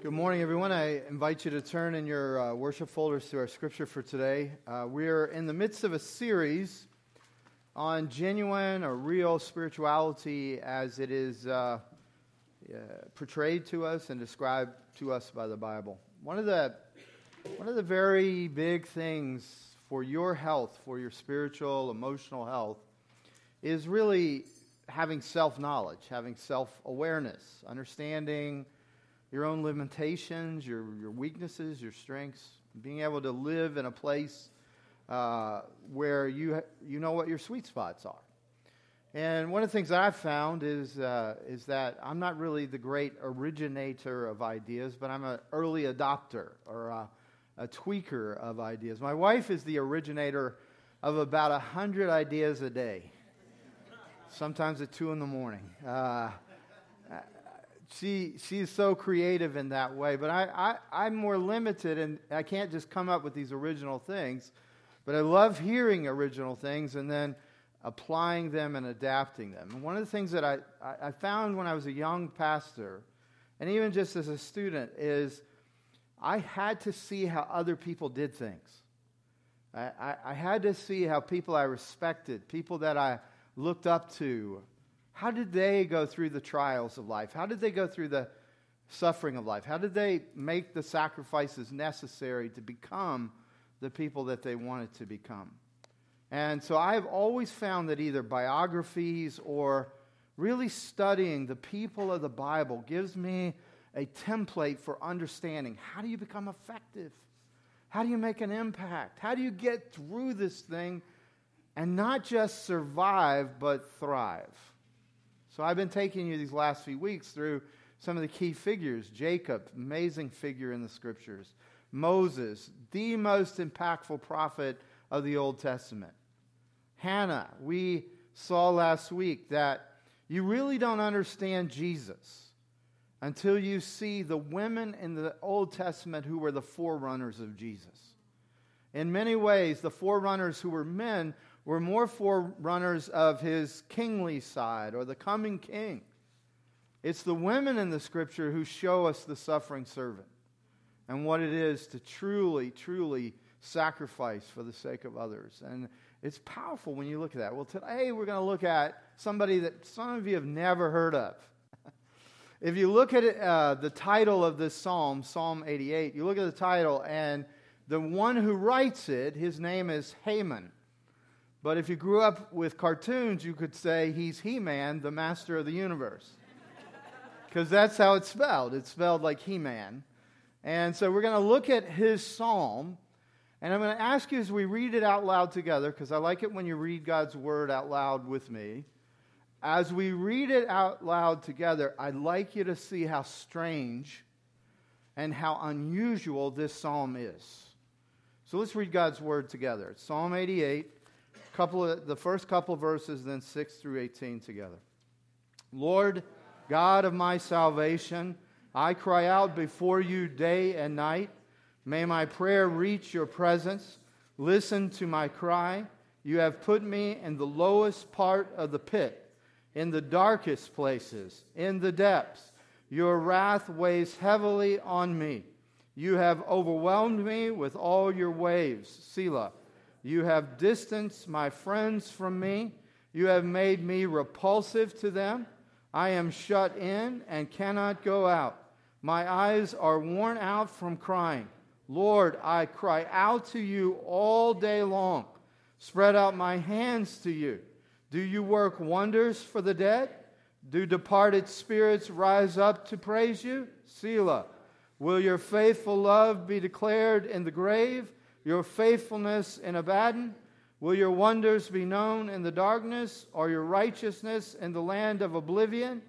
Good morning, everyone. I invite you to turn in your uh, worship folders to our scripture for today. Uh, we're in the midst of a series on genuine or real spirituality as it is uh, portrayed to us and described to us by the Bible. One of the one of the very big things for your health, for your spiritual, emotional health, is really having self knowledge, having self awareness, understanding your own limitations, your, your weaknesses, your strengths, being able to live in a place uh, where you, you know what your sweet spots are. And one of the things that I've found is, uh, is that I'm not really the great originator of ideas, but I'm an early adopter or a, a tweaker of ideas. My wife is the originator of about 100 ideas a day, sometimes at 2 in the morning. Uh, she she's so creative in that way. But I, I I'm more limited, and I can't just come up with these original things. But I love hearing original things and then applying them and adapting them. And one of the things that I, I found when I was a young pastor, and even just as a student, is I had to see how other people did things. I, I, I had to see how people I respected, people that I looked up to, how did they go through the trials of life? How did they go through the suffering of life? How did they make the sacrifices necessary to become the people that they wanted to become? And so I've always found that either biographies or really studying the people of the Bible gives me a template for understanding how do you become effective? How do you make an impact? How do you get through this thing and not just survive, but thrive? So I've been taking you these last few weeks through some of the key figures. Jacob, amazing figure in the scriptures. Moses, the most impactful prophet of the Old Testament. Hannah, we saw last week that you really don't understand Jesus until you see the women in the Old Testament who were the forerunners of Jesus. In many ways, the forerunners who were men were more forerunners of his kingly side or the coming king. It's the women in the scripture who show us the suffering servant and what it is to truly, truly sacrifice for the sake of others. And it's powerful when you look at that. Well, today we're going to look at somebody that some of you have never heard of. if you look at uh, the title of this psalm, Psalm 88, you look at the title, and the one who writes it, his name is Heman. But if you grew up with cartoons, you could say he's He Man, the master of the universe. Because that's how it's spelled. It's spelled like He Man. And so we're going to look at his psalm. And I'm going to ask you as we read it out loud together, because I like it when you read God's word out loud with me. As we read it out loud together, I'd like you to see how strange and how unusual this psalm is. So let's read God's word together. Psalm 88 couple of, the first couple verses, then 6 through 18 together. Lord, God of my salvation, I cry out before you day and night. May my prayer reach your presence. Listen to my cry. You have put me in the lowest part of the pit, in the darkest places, in the depths. Your wrath weighs heavily on me. You have overwhelmed me with all your waves. Selah. You have distanced my friends from me. You have made me repulsive to them. I am shut in and cannot go out. My eyes are worn out from crying. Lord, I cry out to you all day long. Spread out my hands to you. Do you work wonders for the dead? Do departed spirits rise up to praise you? Selah. Will your faithful love be declared in the grave? Your faithfulness in Abaddon? Will your wonders be known in the darkness, or your righteousness in the land of oblivion?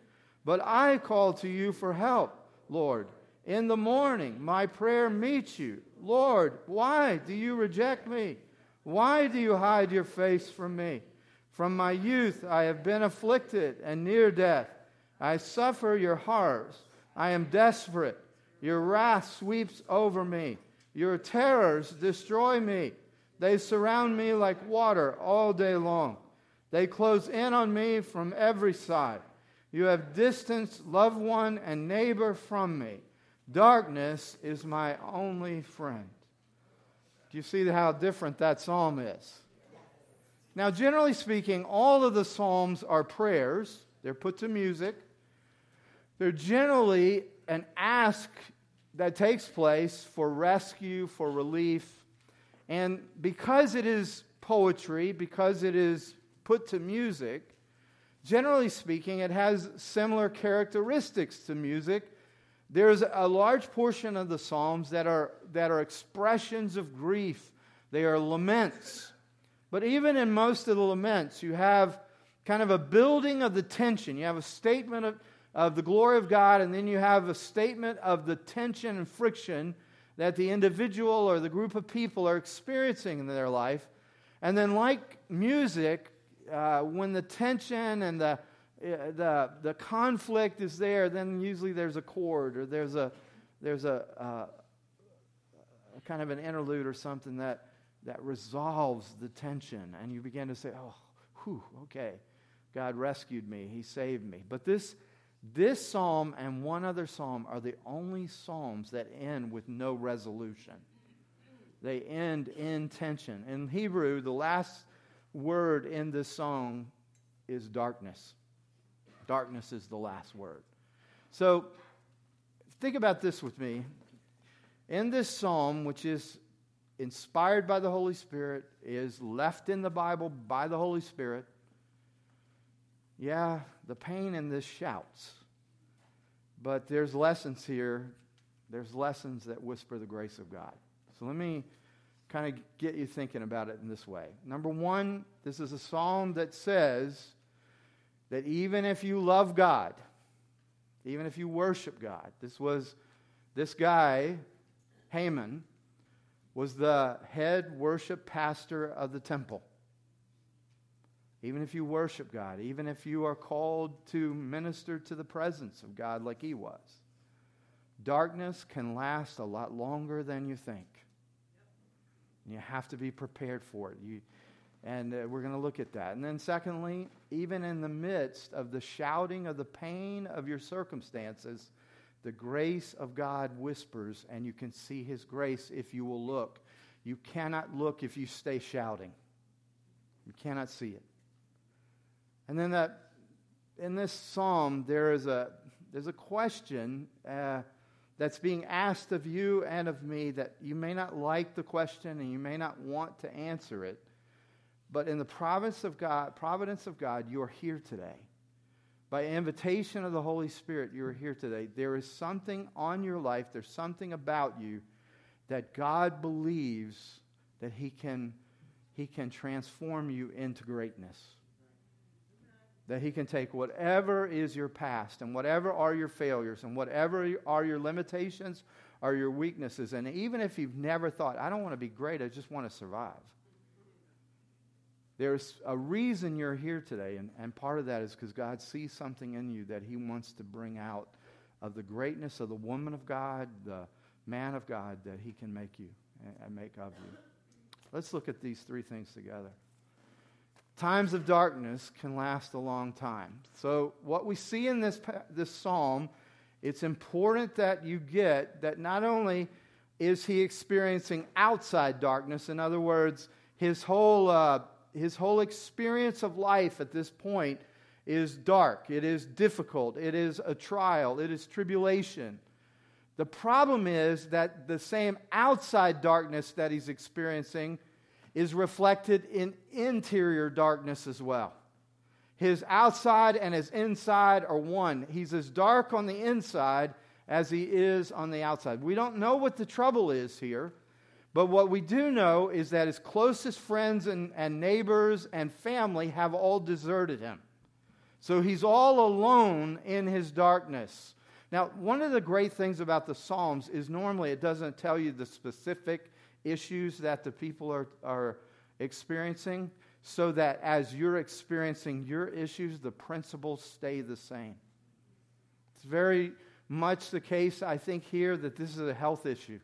But I call to you for help, Lord. In the morning, my prayer meets you. Lord, why do you reject me? Why do you hide your face from me? From my youth, I have been afflicted and near death. I suffer your horrors. I am desperate. Your wrath sweeps over me. Your terrors destroy me. They surround me like water all day long. They close in on me from every side. You have distanced loved one and neighbor from me. Darkness is my only friend. Do you see how different that psalm is? Now, generally speaking, all of the psalms are prayers. They're put to music. They're generally an ask that takes place for rescue, for relief. And because it is poetry, because it is put to music, generally speaking, it has similar characteristics to music. There's a large portion of the Psalms that are, that are expressions of grief, they are laments. But even in most of the laments, you have kind of a building of the tension. You have a statement of, of the glory of God, and then you have a statement of the tension and friction that the individual or the group of people are experiencing in their life. And then, like music, uh, when the tension and the, uh, the, the conflict is there, then usually there's a chord or there's a, there's a, uh, a kind of an interlude or something that, that resolves the tension. And you begin to say, oh, whew, okay, God rescued me, He saved me. But this, this psalm and one other psalm are the only psalms that end with no resolution. They end in tension. In Hebrew, the last word in this song is darkness. Darkness is the last word. So think about this with me. In this psalm, which is inspired by the Holy Spirit, is left in the Bible by the Holy Spirit, yeah, the pain in this shouts. But there's lessons here. There's lessons that whisper the grace of God. So let me kind of get you thinking about it in this way. Number one, this is a psalm that says that even if you love God, even if you worship God, this was this guy, Heman, was the head worship pastor of the temple. Even if you worship God, even if you are called to minister to the presence of God like he was, darkness can last a lot longer than you think. And you have to be prepared for it. You, and uh, we're going to look at that. And then, secondly, even in the midst of the shouting of the pain of your circumstances, the grace of God whispers, and you can see His grace if you will look. You cannot look if you stay shouting, you cannot see it. And then, that, in this psalm, there is a, there's a question. Uh, that's being asked of you and of me that you may not like the question and you may not want to answer it. But in the providence of God, providence of God, you are here today. By invitation of the Holy Spirit, you are here today. There is something on your life, there's something about you that God believes that He can, he can transform you into greatness that He can take whatever is your past and whatever are your failures and whatever are your limitations or your weaknesses. And even if you've never thought, I don't want to be great, I just want to survive. There's a reason you're here today, and, and part of that is because God sees something in you that He wants to bring out of the greatness of the woman of God, the man of God that He can make you and make of you. Let's look at these three things together times of darkness can last a long time. So, what we see in this, this psalm, it's important that you get that not only is he experiencing outside darkness, in other words, his whole, uh, his whole experience of life at this point is dark, it is difficult, it is a trial, it is tribulation. The problem is that the same outside darkness that he's experiencing is reflected in interior darkness as well. His outside and his inside are one. He's as dark on the inside as he is on the outside. We don't know what the trouble is here, but what we do know is that his closest friends and, and neighbors and family have all deserted him. So he's all alone in his darkness. Now, one of the great things about the Psalms is normally it doesn't tell you the specific issues that the people are, are experiencing so that as you're experiencing your issues, the principles stay the same. It's very much the case, I think, here that this is a health issue.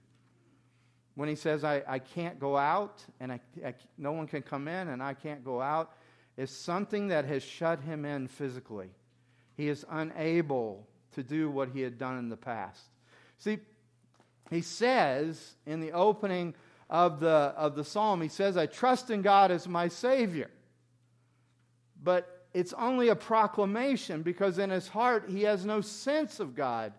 When he says, I, I can't go out and I, I, no one can come in and I can't go out, is something that has shut him in physically. He is unable to do what he had done in the past. See, he says in the opening of the, of the psalm, he says, I trust in God as my Savior. But it's only a proclamation because in his heart he has no sense of God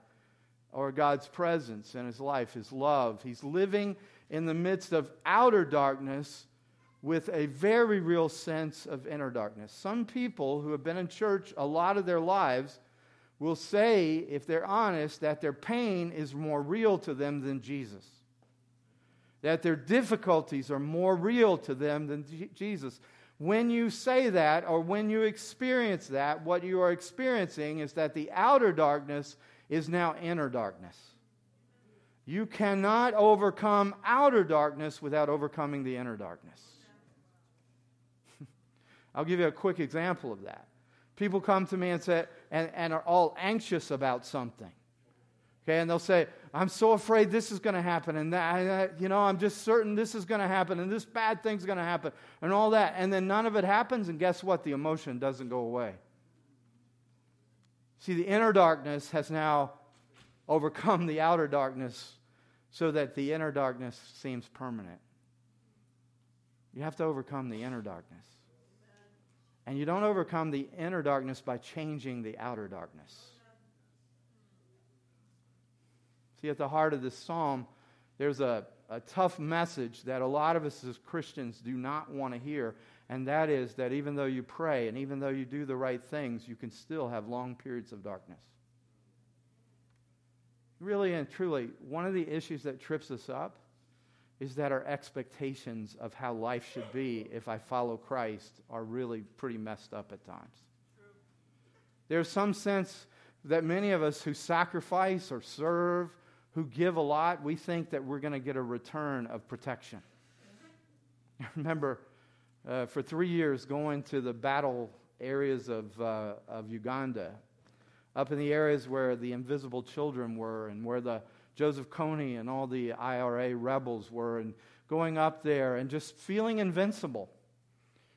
or God's presence in his life, his love. He's living in the midst of outer darkness with a very real sense of inner darkness. Some people who have been in church a lot of their lives will say, if they're honest, that their pain is more real to them than Jesus. That their difficulties are more real to them than Jesus. When you say that or when you experience that, what you are experiencing is that the outer darkness is now inner darkness. You cannot overcome outer darkness without overcoming the inner darkness. I'll give you a quick example of that. People come to me and say, and, and are all anxious about something. Okay, and they'll say, I'm so afraid this is going to happen, and that, you know, I'm just certain this is going to happen, and this bad thing's going to happen, and all that. And then none of it happens, and guess what? The emotion doesn't go away. See, the inner darkness has now overcome the outer darkness so that the inner darkness seems permanent. You have to overcome the inner darkness. And you don't overcome the inner darkness by changing the outer darkness. See, at the heart of this psalm, there's a, a tough message that a lot of us as Christians do not want to hear, and that is that even though you pray and even though you do the right things, you can still have long periods of darkness. Really and truly, one of the issues that trips us up is that our expectations of how life should be if I follow Christ are really pretty messed up at times. There's some sense that many of us who sacrifice or serve, who give a lot, we think that we're going to get a return of protection. I remember uh, for three years going to the battle areas of, uh, of Uganda, up in the areas where the invisible children were and where the Joseph Kony and all the LRA rebels were, and going up there and just feeling invincible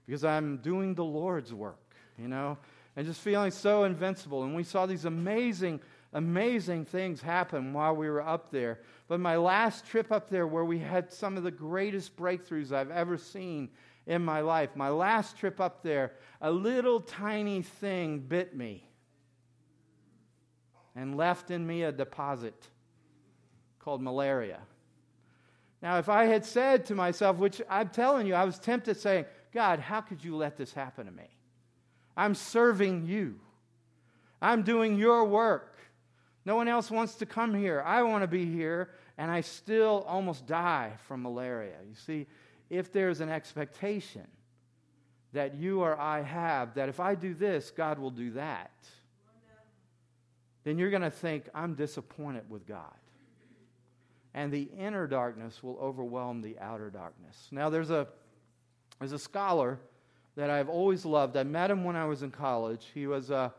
because I'm doing the Lord's work, you know, and just feeling so invincible. And we saw these amazing, amazing things happen while we were up there. But my last trip up there, where we had some of the greatest breakthroughs I've ever seen in my life, my last trip up there, a little tiny thing bit me and left in me a deposit called malaria. Now, if I had said to myself, which I'm telling you, I was tempted saying, God, how could you let this happen to me? I'm serving you. I'm doing your work. No one else wants to come here. I want to be here, and I still almost die from malaria. You see, if there's an expectation that you or I have that if I do this, God will do that, then you're going to think, I'm disappointed with God and the inner darkness will overwhelm the outer darkness. Now, there's a, there's a scholar that I've always loved. I met him when I was in college. He was uh,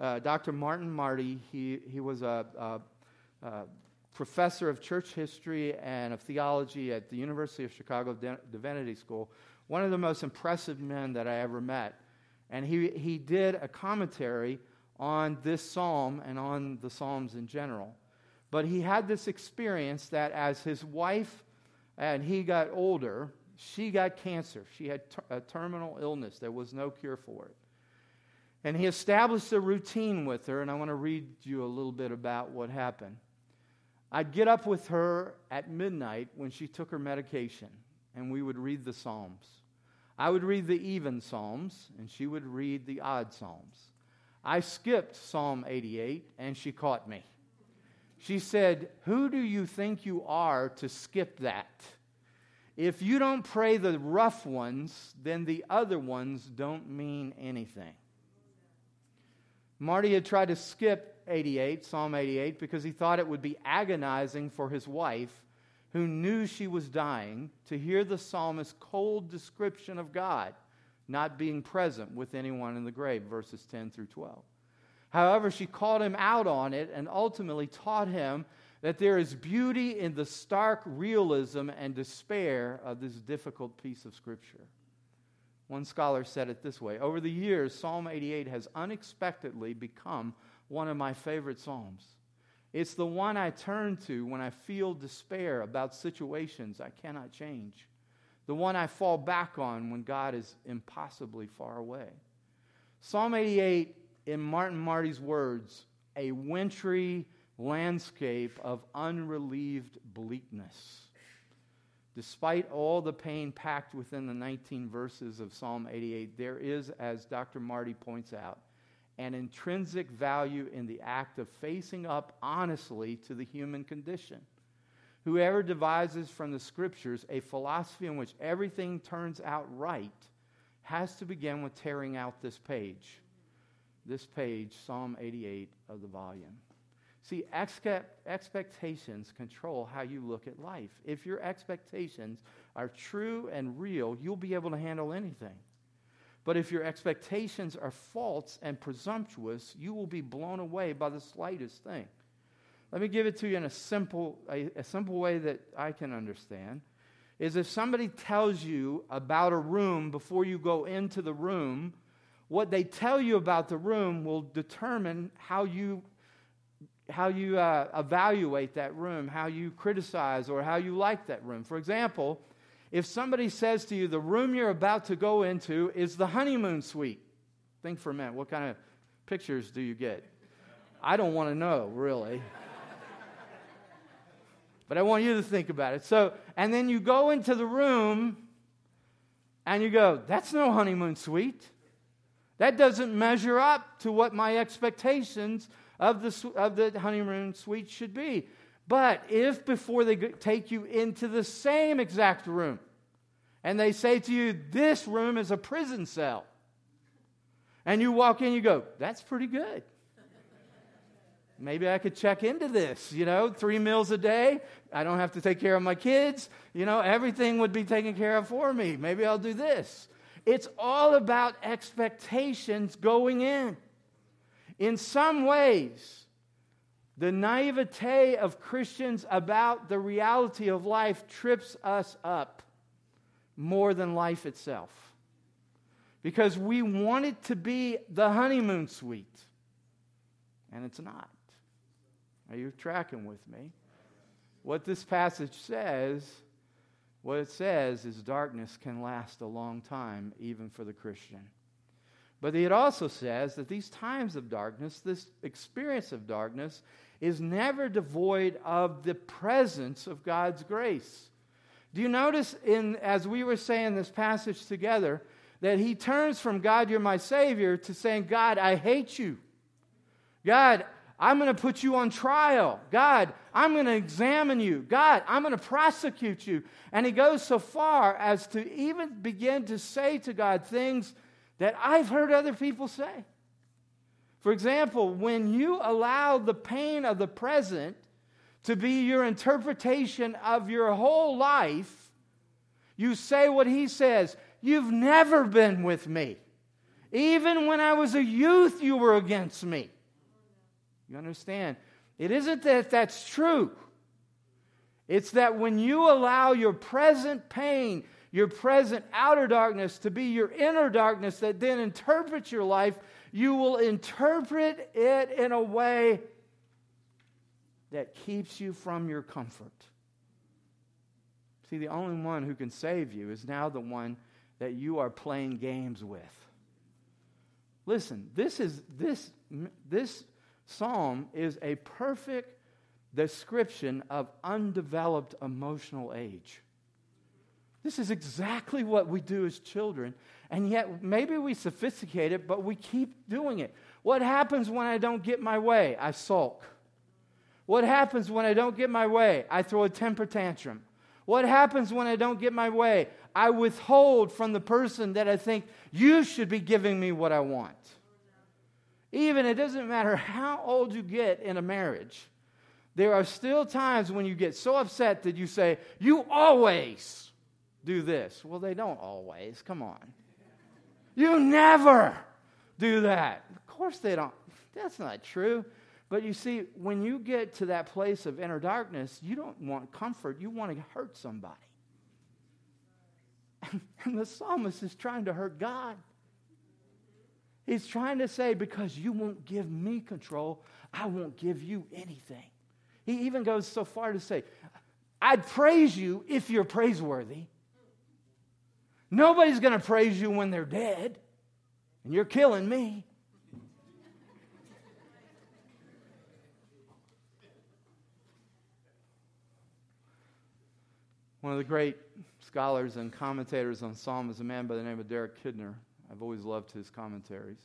uh, Dr. Martin Marty. He, he was a, a, a, professor of church history and of theology at the University of Chicago Divinity School. One of the most impressive men that I ever met. And he, he did a commentary on this psalm and on the psalms in general. But he had this experience that as his wife and he got older, she got cancer. She had ter- a terminal illness. There was no cure for it. And he established a routine with her, and I want to read you a little bit about what happened. I'd get up with her at midnight when she took her medication, and we would read the Psalms. I would read the even Psalms, and she would read the odd Psalms. I skipped Psalm 88, and she caught me. She said, Who do you think you are to skip that? If you don't pray the rough ones, then the other ones don't mean anything. Marty had tried to skip 88, Psalm 88, because he thought it would be agonizing for his wife, who knew she was dying, to hear the psalmist's cold description of God not being present with anyone in the grave, verses 10 through 12. However, she called him out on it and ultimately taught him that there is beauty in the stark realism and despair of this difficult piece of Scripture. One scholar said it this way Over the years, Psalm 88 has unexpectedly become one of my favorite Psalms. It's the one I turn to when I feel despair about situations I cannot change. The one I fall back on when God is impossibly far away. Psalm 88, in Martin Marty's words, a wintry landscape of unrelieved bleakness. Despite all the pain packed within the 19 verses of Psalm 88, there is, as Dr. Marty points out, an intrinsic value in the act of facing up honestly to the human condition. Whoever devises from the scriptures a philosophy in which everything turns out right has to begin with tearing out this page. This page, Psalm 88 of the volume. See, expectations control how you look at life. If your expectations are true and real, you'll be able to handle anything. But if your expectations are false and presumptuous, you will be blown away by the slightest thing. Let me give it to you in a simple, a, a, simple way that I can understand. Is if somebody tells you about a room before you go into the room, what they tell you about the room will determine how you how you uh, evaluate that room, how you criticize, or how you like that room. For example, if somebody says to you, the room you're about to go into is the honeymoon suite, think for a minute, what kind of pictures do you get? I don't want to know, really. but I want you to think about it. So, and then you go into the room and you go, that's no honeymoon suite. That doesn't measure up to what my expectations of the, of the honeymoon suite should be. But if before they take you into the same exact room and they say to you, This room is a prison cell, and you walk in, you go, That's pretty good. Maybe I could check into this, you know, three meals a day. I don't have to take care of my kids. You know, everything would be taken care of for me. Maybe I'll do this. It's all about expectations going in. In some ways, the naivete of Christians about the reality of life trips us up more than life itself. Because we want it to be the honeymoon suite, and it's not. Are you tracking with me? What this passage says, what it says is darkness can last a long time, even for the Christian. But it also says that these times of darkness, this experience of darkness, is never devoid of the presence of God's grace. Do you notice in as we were saying this passage together that he turns from God you're my savior to saying God I hate you. God, I'm going to put you on trial. God, I'm going to examine you. God, I'm going to prosecute you. And he goes so far as to even begin to say to God things that I've heard other people say. For example, when you allow the pain of the present to be your interpretation of your whole life, you say what he says You've never been with me. Even when I was a youth, you were against me. You understand? It isn't that that's true. It's that when you allow your present pain, your present outer darkness to be your inner darkness that then interprets your life, you will interpret it in a way that keeps you from your comfort. See, the only one who can save you is now the one that you are playing games with. Listen, this is this this psalm is a perfect description of undeveloped emotional age. This is exactly what we do as children and yet, maybe we sophisticate it, but we keep doing it. What happens when I don't get my way? I sulk. What happens when I don't get my way? I throw a temper tantrum. What happens when I don't get my way? I withhold from the person that I think you should be giving me what I want. Even it doesn't matter how old you get in a marriage, there are still times when you get so upset that you say, You always do this. Well, they don't always. Come on. You never do that. Of course they don't. That's not true. But you see, when you get to that place of inner darkness, you don't want comfort, you want to hurt somebody. And the psalmist is trying to hurt God. He's trying to say, because you won't give me control, I won't give you anything. He even goes so far to say, I'd praise you if you're praiseworthy. Nobody's going to praise you when they're dead, and you're killing me. One of the great scholars and commentators on Psalm is a man by the name of Derek Kidner. I've always loved his commentaries.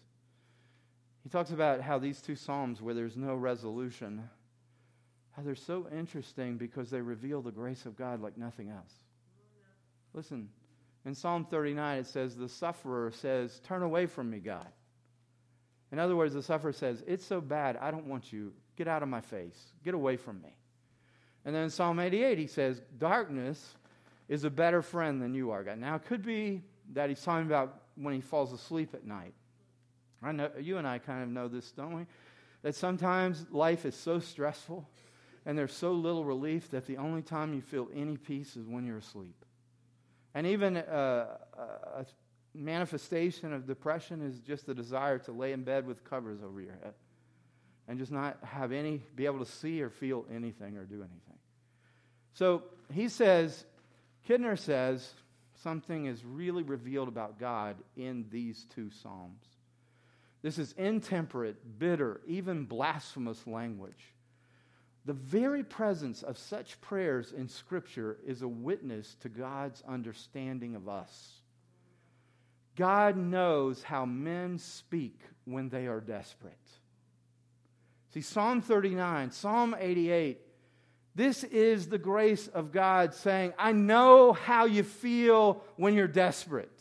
He talks about how these two Psalms, where there's no resolution, how they're so interesting because they reveal the grace of God like nothing else. Listen, in Psalm 39, it says, The sufferer says, Turn away from me, God. In other words, the sufferer says, It's so bad, I don't want you. Get out of my face. Get away from me. And then in Psalm 88, he says, Darkness is a better friend than you are, God. Now, it could be that he's talking about when he falls asleep at night. I know you and I kind of know this, don't we? That sometimes life is so stressful and there's so little relief that the only time you feel any peace is when you're asleep. And even uh, a manifestation of depression is just the desire to lay in bed with covers over your head and just not have any, be able to see or feel anything or do anything. So he says, Kidner says, something is really revealed about God in these two Psalms. This is intemperate, bitter, even blasphemous language. The very presence of such prayers in Scripture is a witness to God's understanding of us. God knows how men speak when they are desperate. See, Psalm 39, Psalm 88, this is the grace of God saying, I know how you feel when you're desperate.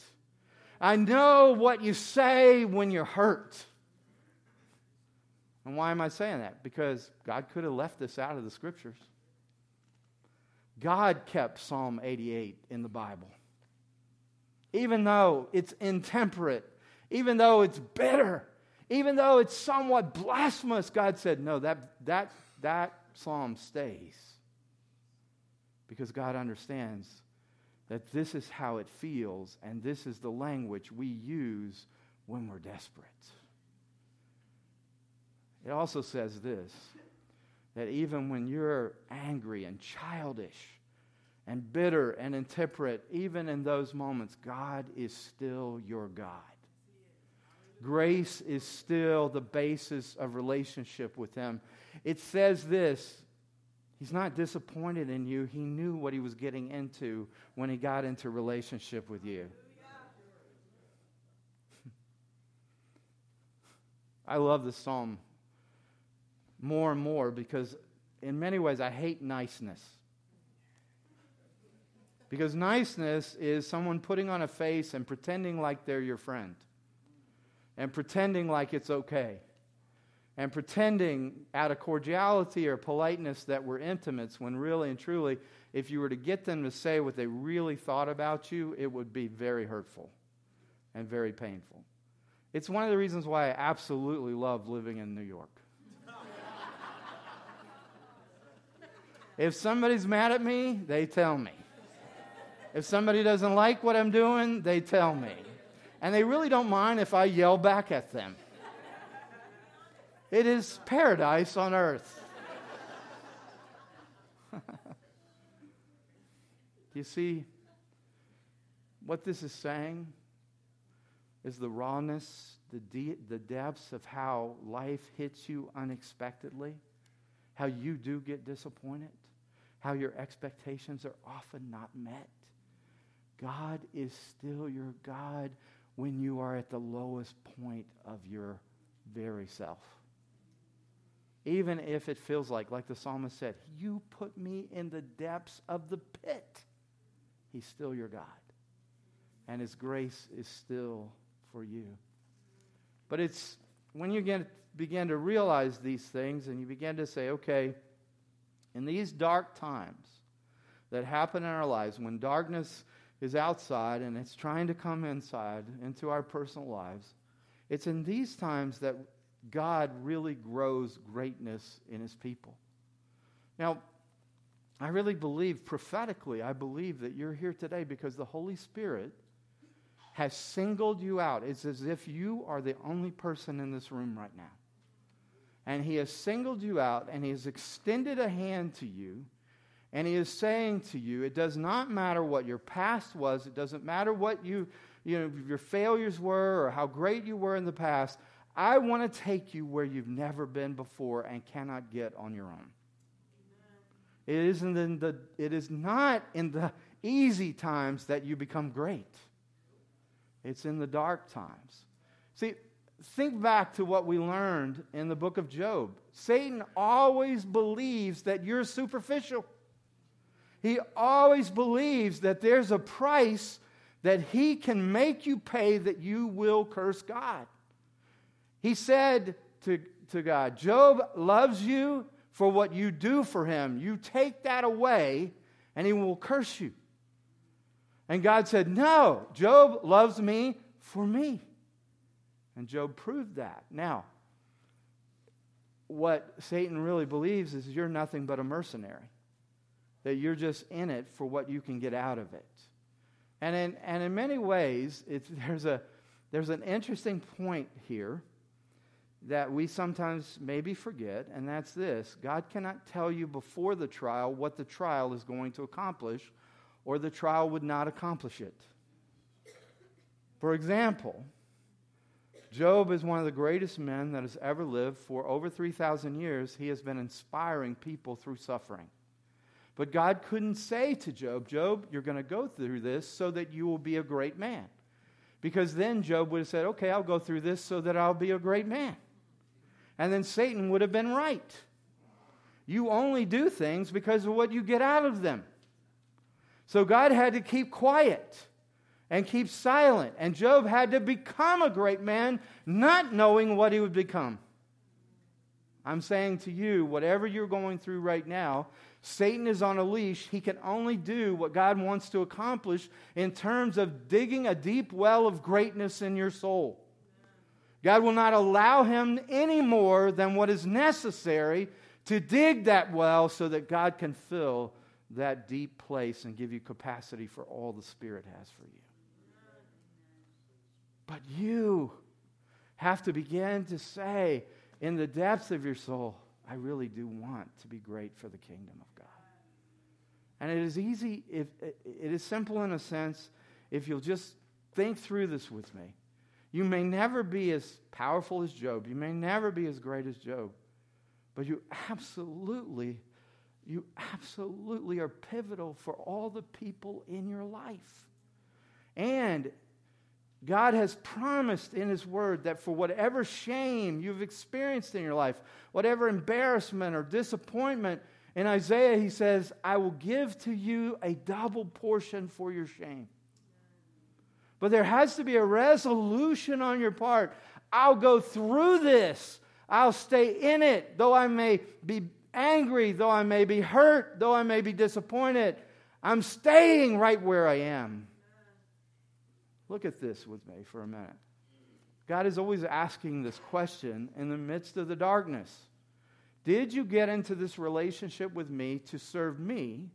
I know what you say when you're hurt. And why am I saying that? Because God could have left this out of the scriptures. God kept Psalm 88 in the Bible. Even though it's intemperate, even though it's bitter, even though it's somewhat blasphemous, God said, no, that, that, that psalm stays. Because God understands that this is how it feels, and this is the language we use when we're desperate. It also says this that even when you're angry and childish and bitter and intemperate, even in those moments, God is still your God. Grace is still the basis of relationship with Him. It says this He's not disappointed in you. He knew what he was getting into when he got into relationship with you. I love this psalm more and more because, in many ways, I hate niceness. Because niceness is someone putting on a face and pretending like they're your friend and pretending like it's okay and pretending out of cordiality or politeness that we're intimates when really and truly, if you were to get them to say what they really thought about you, it would be very hurtful and very painful. It's one of the reasons why I absolutely love living in New York. if somebody's mad at me, they tell me. If somebody doesn't like what I'm doing, they tell me. And they really don't mind if I yell back at them. It is paradise on earth. you see, what this is saying is the rawness, the, de- the depths of how life hits you unexpectedly, how you do get disappointed, how your expectations are often not met. God is still your God when you are at the lowest point of your very self even if it feels like, like the psalmist said, You put me in the depths of the pit. He's still your God. And His grace is still for you. But it's when you get, begin to realize these things and you begin to say, okay, in these dark times that happen in our lives, when darkness is outside and it's trying to come inside into our personal lives, it's in these times that God really grows greatness in his people. Now, I really believe prophetically, I believe that you're here today because the Holy Spirit has singled you out. It's as if you are the only person in this room right now. and he has singled you out and he has extended a hand to you and he is saying to you it does not matter what your past was. It doesn't matter what you you know your failures were or how great you were in the past. I want to take you where you've never been before and cannot get on your own. It isn't in the it is not in the easy times that you become great. It's in the dark times. See think back to what we learned in the book of Job. Satan always believes that you're superficial. He always believes that there's a price that he can make you pay that you will curse God. He said to, to God, Job loves you for what you do for him. You take that away, and he will curse you. And God said, No, Job loves me for me. And Job proved that. Now, what Satan really believes is you're nothing but a mercenary, that you're just in it for what you can get out of it. And in, and in many ways, there's, a, there's an interesting point here that we sometimes maybe forget, and that's this God cannot tell you before the trial what the trial is going to accomplish, or the trial would not accomplish it. For example, Job is one of the greatest men that has ever lived. For over 3,000 years, he has been inspiring people through suffering. But God couldn't say to Job, Job, you're going to go through this so that you will be a great man. Because then Job would have said, okay, I'll go through this so that I'll be a great man. And then Satan would have been right. You only do things because of what you get out of them. So God had to keep quiet and keep silent. And Job had to become a great man, not knowing what he would become. I'm saying to you, whatever you're going through right now, Satan is on a leash. He can only do what God wants to accomplish in terms of digging a deep well of greatness in your soul. God will not allow him any more than what is necessary to dig that well so that God can fill that deep place and give you capacity for all the Spirit has for you. But you have to begin to say in the depths of your soul, I really do want to be great for the kingdom of God. And it is easy, if, it is simple in a sense, if you'll just think through this with me. You may never be as powerful as Job. You may never be as great as Job. But you absolutely, you absolutely are pivotal for all the people in your life. And God has promised in His Word that for whatever shame you've experienced in your life, whatever embarrassment or disappointment, in Isaiah He says, I will give to you a double portion for your shame. But there has to be a resolution on your part. I'll go through this. I'll stay in it, though I may be angry, though I may be hurt, though I may be disappointed. I'm staying right where I am. Look at this with me for a minute. God is always asking this question in the midst of the darkness Did you get into this relationship with me to serve me?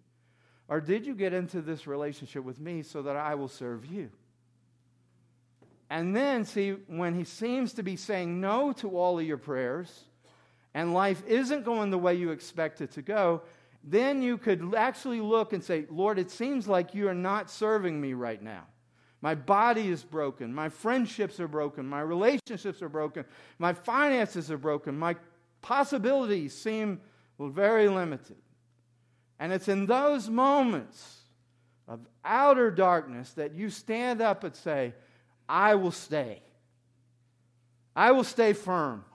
Or did you get into this relationship with me so that I will serve you? And then, see, when he seems to be saying no to all of your prayers and life isn't going the way you expect it to go, then you could actually look and say, Lord, it seems like you are not serving me right now. My body is broken. My friendships are broken. My relationships are broken. My finances are broken. My possibilities seem very limited. And it's in those moments of outer darkness that you stand up and say, I will stay. I will stay firm.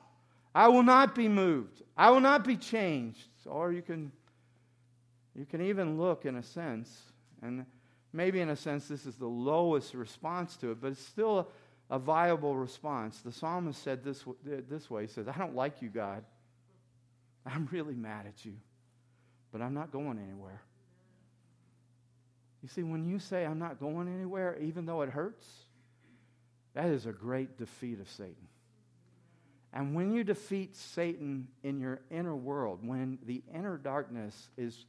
I will not be moved. I will not be changed. Or you can, you can even look, in a sense, and maybe in a sense this is the lowest response to it, but it's still a, a viable response. The psalmist said this, this way He says, I don't like you, God. I'm really mad at you, but I'm not going anywhere. You see, when you say, I'm not going anywhere, even though it hurts, that is a great defeat of Satan. And when you defeat Satan in your inner world, when the inner darkness is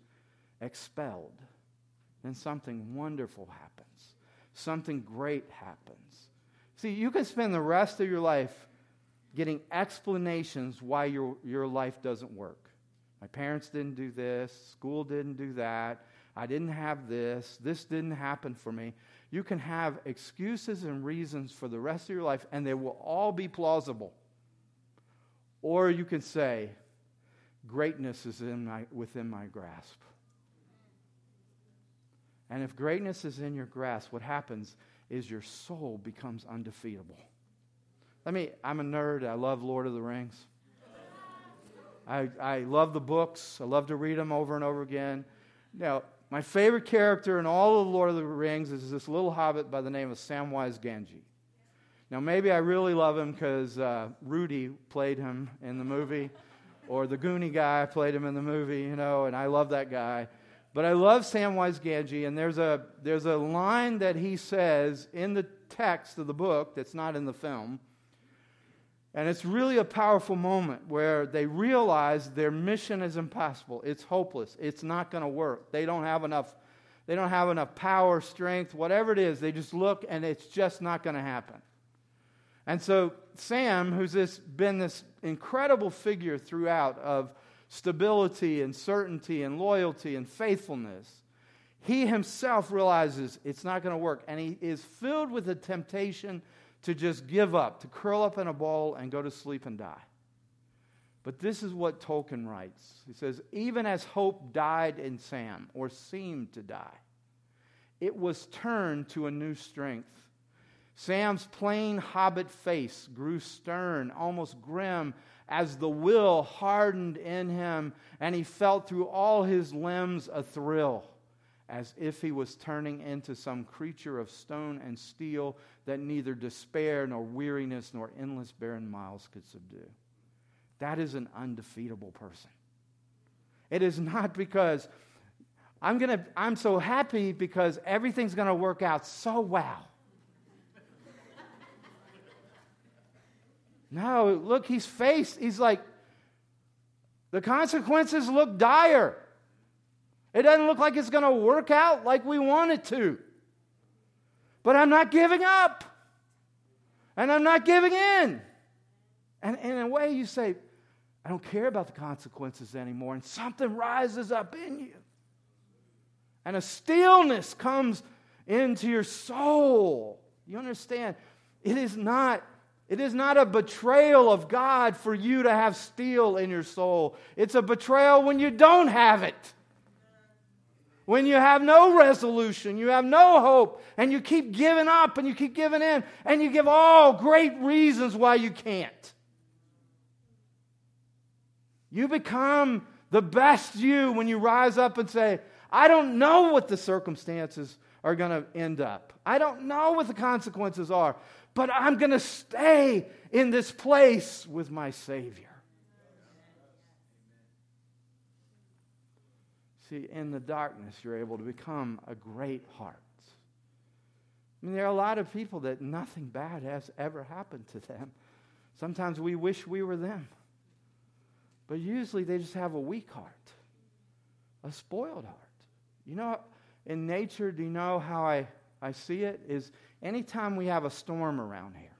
expelled, then something wonderful happens. Something great happens. See, you can spend the rest of your life getting explanations why your, your life doesn't work. My parents didn't do this, school didn't do that, I didn't have this, this didn't happen for me. You can have excuses and reasons for the rest of your life, and they will all be plausible. Or you can say, Greatness is in my, within my grasp. And if greatness is in your grasp, what happens is your soul becomes undefeatable. Let me, I'm a nerd. I love Lord of the Rings. I, I love the books. I love to read them over and over again. Now, my favorite character in all of Lord of the Rings is this little hobbit by the name of Samwise Gamgee. Now, maybe I really love him because uh, Rudy played him in the movie, or the Goonie guy played him in the movie, you know, and I love that guy. But I love Samwise Gamgee, and there's a, there's a line that he says in the text of the book that's not in the film. And it's really a powerful moment where they realize their mission is impossible. It's hopeless. It's not going to work. They don't have enough they don't have enough power, strength, whatever it is. They just look and it's just not going to happen. And so Sam, who's this, been this incredible figure throughout of stability and certainty and loyalty and faithfulness, he himself realizes it's not going to work. And he is filled with a temptation to just give up, to curl up in a ball and go to sleep and die. But this is what Tolkien writes. He says, even as hope died in Sam, or seemed to die, it was turned to a new strength. Sam's plain hobbit face grew stern, almost grim, as the will hardened in him, and he felt through all his limbs a thrill as if he was turning into some creature of stone and steel that neither despair nor weariness nor endless barren miles could subdue. That is an undefeatable person. It is not because I'm to I'm so happy because everything's going to work out so well. No, look, he's faced, he's like, the consequences look dire. It doesn't look like it's going to work out like we want it to. But I'm not giving up. And I'm not giving in. And, and in a way, you say, I don't care about the consequences anymore. And something rises up in you. And a stillness comes into your soul. You understand? It is not. It is not a betrayal of God for you to have steel in your soul. It's a betrayal when you don't have it when you have no resolution, you have no hope, and you keep giving up and you keep giving in, and you give all great reasons why you can't. You become the best you when you rise up and say, I don't know what the circumstances are going to end up. I don't know what the consequences are, but I'm going to stay in this place with my Savior. See, in the darkness, you're able to become a great heart. I mean, there are a lot of people that nothing bad has ever happened to them. Sometimes we wish we were them. But usually they just have a weak heart, a spoiled heart. You know, in nature, do you know how I, I see it? Is anytime we have a storm around here,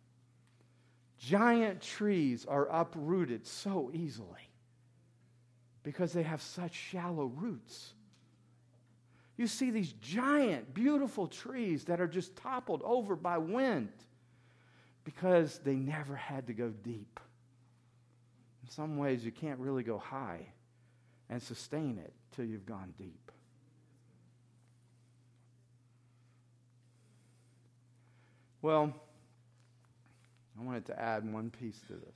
giant trees are uprooted so easily because they have such shallow roots. You see these giant, beautiful trees that are just toppled over by wind because they never had to go deep. In some ways, you can't really go high and sustain it till you've gone deep. Well, I wanted to add one piece to this.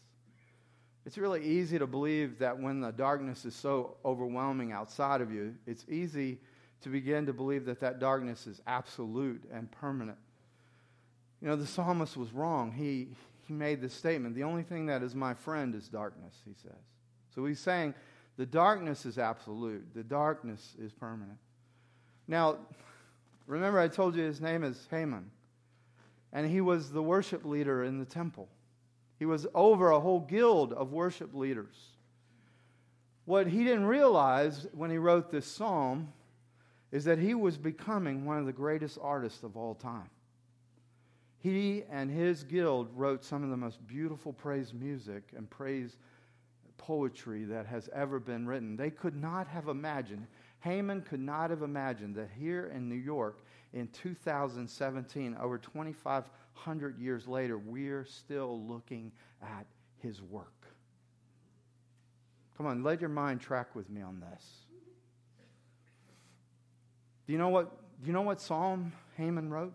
It's really easy to believe that when the darkness is so overwhelming outside of you, it's easy to begin to believe that that darkness is absolute and permanent. You know, the psalmist was wrong. He, he made this statement the only thing that is my friend is darkness, he says. So he's saying the darkness is absolute, the darkness is permanent. Now, remember, I told you his name is Heman, and he was the worship leader in the temple. He was over a whole guild of worship leaders. What he didn't realize when he wrote this psalm is that he was becoming one of the greatest artists of all time. He and his guild wrote some of the most beautiful praise music and praise poetry that has ever been written. They could not have imagined, Heman could not have imagined that here in New York in 2017, over 2,500 years later, we're still looking at his work. Come on, let your mind track with me on this. Do you know what, do you know what psalm Heman wrote?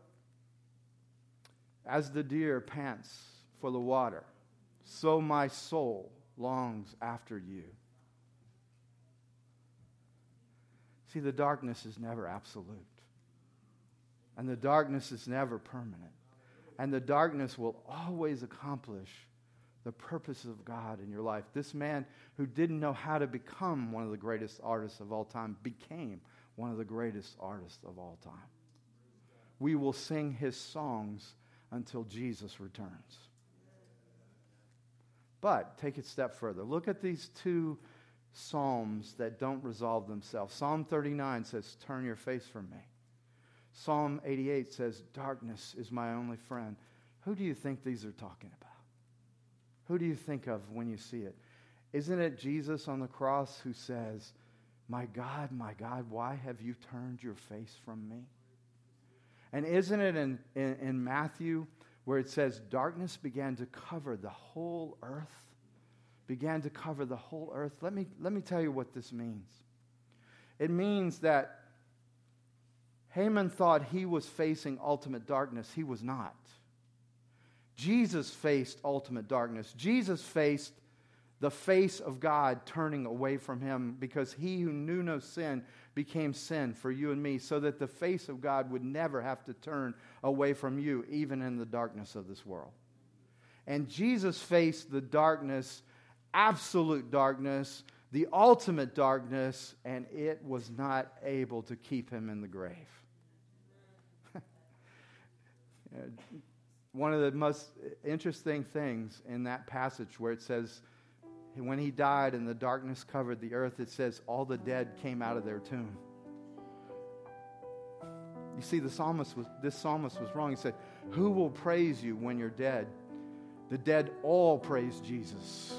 As the deer pants for the water, so my soul longs after you. See, the darkness is never absolute, and the darkness is never permanent, and the darkness will always accomplish the purposes of God in your life. This man who didn't know how to become one of the greatest artists of all time became one of the greatest artists of all time. We will sing his songs until Jesus returns. But take it a step further. Look at these two psalms that don't resolve themselves. Psalm 39 says, Turn your face from me. Psalm 88 says, Darkness is my only friend. Who do you think these are talking about? Who do you think of when you see it? Isn't it Jesus on the cross who says, My God, my God, why have you turned your face from me? And isn't it in, in, in Matthew where it says, Darkness began to cover the whole earth? Began to cover the whole earth. Let me, let me tell you what this means. It means that Heman thought he was facing ultimate darkness. He was not. Jesus faced ultimate darkness. Jesus faced the face of God turning away from him because he who knew no sin became sin for you and me, so that the face of God would never have to turn away from you, even in the darkness of this world. And Jesus faced the darkness, absolute darkness, the ultimate darkness, and it was not able to keep him in the grave. One of the most interesting things in that passage where it says, when he died and the darkness covered the earth, it says all the dead came out of their tomb. You see, the psalmist was, this psalmist was wrong. He said, Who will praise you when you're dead? The dead all praise Jesus.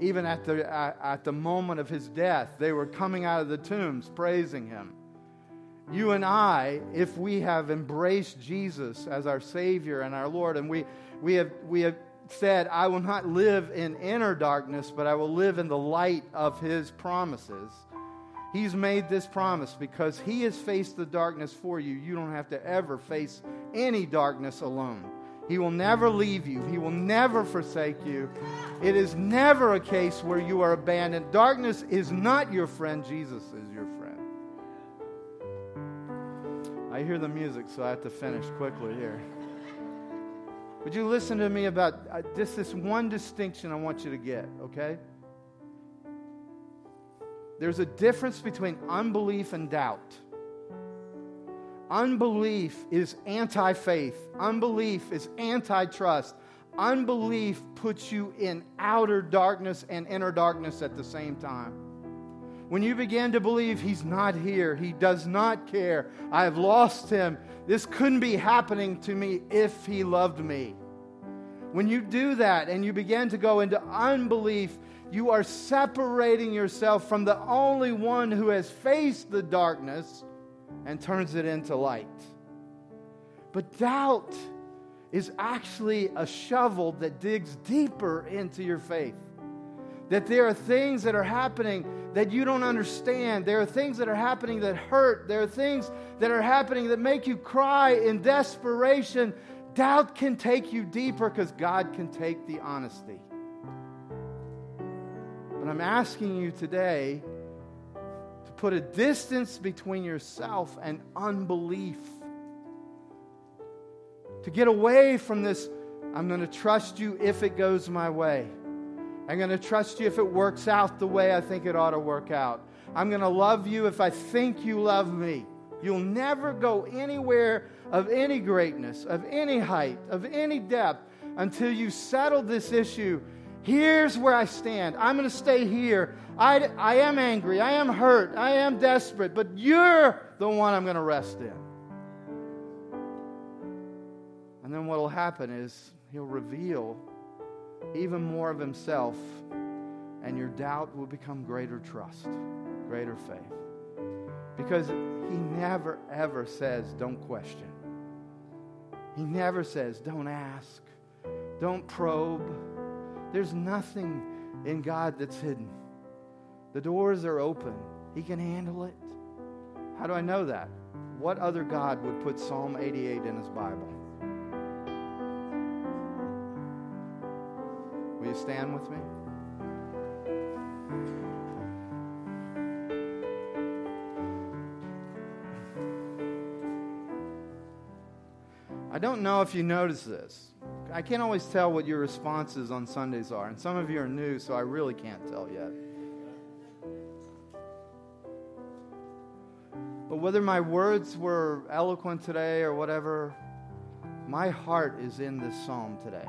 Even at the, at the moment of his death, they were coming out of the tombs praising him. You and I, if we have embraced Jesus as our Savior and our Lord, and we, we, have, we have said, I will not live in inner darkness, but I will live in the light of his promises. He's made this promise because he has faced the darkness for you. You don't have to ever face any darkness alone. He will never leave you, he will never forsake you. It is never a case where you are abandoned. Darkness is not your friend, Jesus is your friend. I hear the music, so I have to finish quickly here. Would you listen to me about uh, just this one distinction I want you to get, okay? There's a difference between unbelief and doubt. Unbelief is anti faith, unbelief is anti trust. Unbelief puts you in outer darkness and inner darkness at the same time. When you begin to believe he's not here, he does not care, I have lost him, this couldn't be happening to me if he loved me. When you do that and you begin to go into unbelief, you are separating yourself from the only one who has faced the darkness and turns it into light. But doubt is actually a shovel that digs deeper into your faith. That there are things that are happening that you don't understand. There are things that are happening that hurt. There are things that are happening that make you cry in desperation. Doubt can take you deeper because God can take the honesty. But I'm asking you today to put a distance between yourself and unbelief. To get away from this, I'm going to trust you if it goes my way. I'm going to trust you if it works out the way I think it ought to work out. I'm going to love you if I think you love me. You'll never go anywhere of any greatness, of any height, of any depth until you settle this issue. Here's where I stand. I'm going to stay here. I, I am angry. I am hurt. I am desperate. But you're the one I'm going to rest in. And then what will happen is he'll reveal even more of himself, and your doubt will become greater trust, greater faith. Because he never, ever says, don't question. He never says, don't ask, don't probe. There's nothing in God that's hidden. The doors are open. He can handle it. How do I know that? What other God would put Psalm 88 in his Bible? Will you stand with me? I don't know if you notice this. I can't always tell what your responses on Sundays are, and some of you are new, so I really can't tell yet. But whether my words were eloquent today or whatever, my heart is in this psalm today.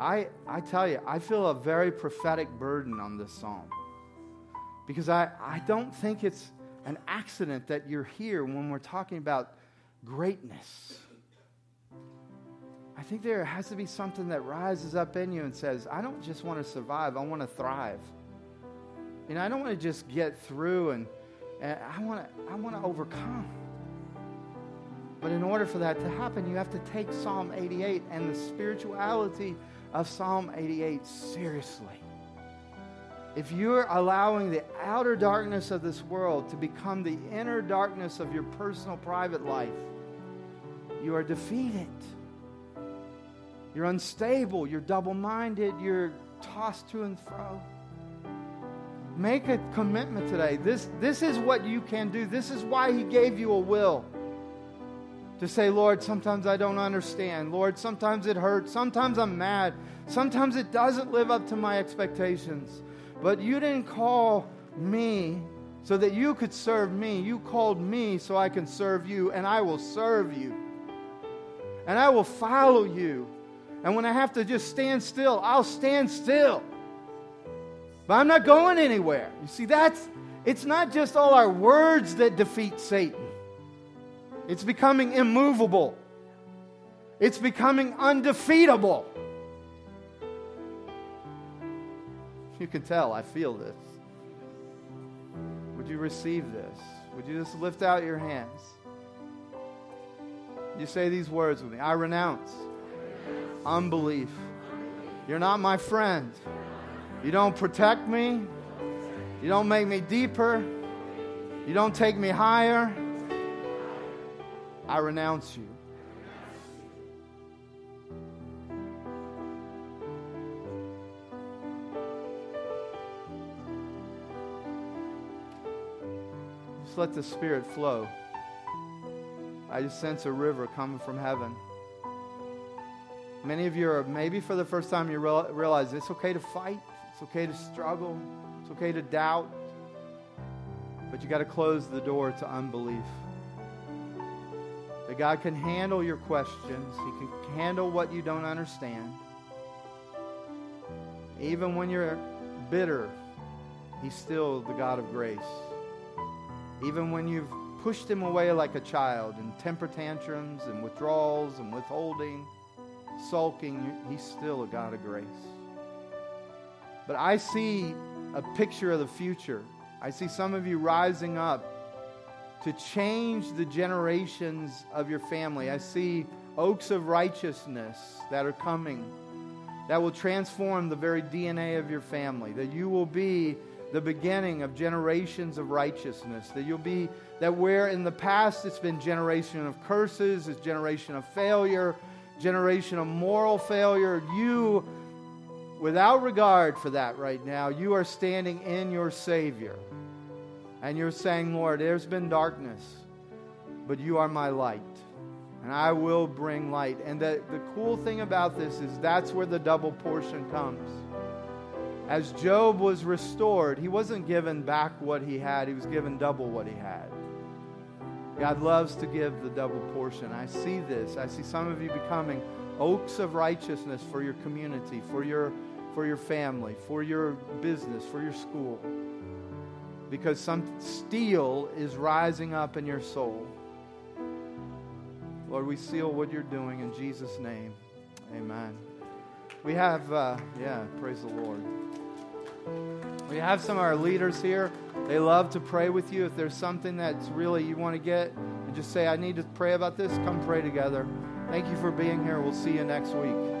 I, I tell you, I feel a very prophetic burden on this psalm. Because I, I don't think it's an accident that you're here when we're talking about greatness. I think there has to be something that rises up in you and says, I don't just want to survive, I want to thrive. You know, I don't want to just get through and, and I want to I want to overcome. But in order for that to happen, you have to take Psalm 88 and the spirituality of Psalm 88 seriously. If you're allowing the outer darkness of this world to become the inner darkness of your personal private life, you are defeated. You're unstable. You're double minded. You're tossed to and fro. Make a commitment today. This, this is what you can do. This is why He gave you a will. To say, Lord, sometimes I don't understand. Lord, sometimes it hurts. Sometimes I'm mad. Sometimes it doesn't live up to my expectations. But you didn't call me so that you could serve me. You called me so I can serve you, and I will serve you. And I will follow you. And when I have to just stand still, I'll stand still. But I'm not going anywhere. You see, that's it's not just all our words that defeat Satan. It's becoming immovable. It's becoming undefeatable. You can tell I feel this. Would you receive this? Would you just lift out your hands? You say these words with me I renounce unbelief. You're not my friend. You don't protect me. You don't make me deeper. You don't take me higher. I renounce you. Just let the Spirit flow. I just sense a river coming from heaven. Many of you are maybe for the first time you realize it's okay to fight, it's okay to struggle, it's okay to doubt, but you got to close the door to unbelief. That God can handle your questions, He can handle what you don't understand. Even when you're bitter, He's still the God of grace. Even when you've pushed Him away like a child in temper tantrums and withdrawals and withholding sulking, he's still a God of grace. But I see a picture of the future. I see some of you rising up to change the generations of your family. I see oaks of righteousness that are coming that will transform the very DNA of your family, that you will be the beginning of generations of righteousness, that you'll be that where in the past it's been generation of curses, it's generation of failure, generation of moral failure, you, without regard for that right now, you are standing in your Savior. And you're saying, Lord, there's been darkness, but you are my light. And I will bring light. And the, the cool thing about this is that's where the double portion comes. As Job was restored, he wasn't given back what he had, he was given double what he had. God loves to give the double portion. I see this. I see some of you becoming oaks of righteousness for your community, for your, for your family, for your business, for your school. Because some steel is rising up in your soul. Lord, we seal what you're doing in Jesus' name. Amen. We have, uh, yeah, praise the Lord. We have some of our leaders here. They love to pray with you. If there's something that's really you want to get and just say, I need to pray about this, come pray together. Thank you for being here. We'll see you next week.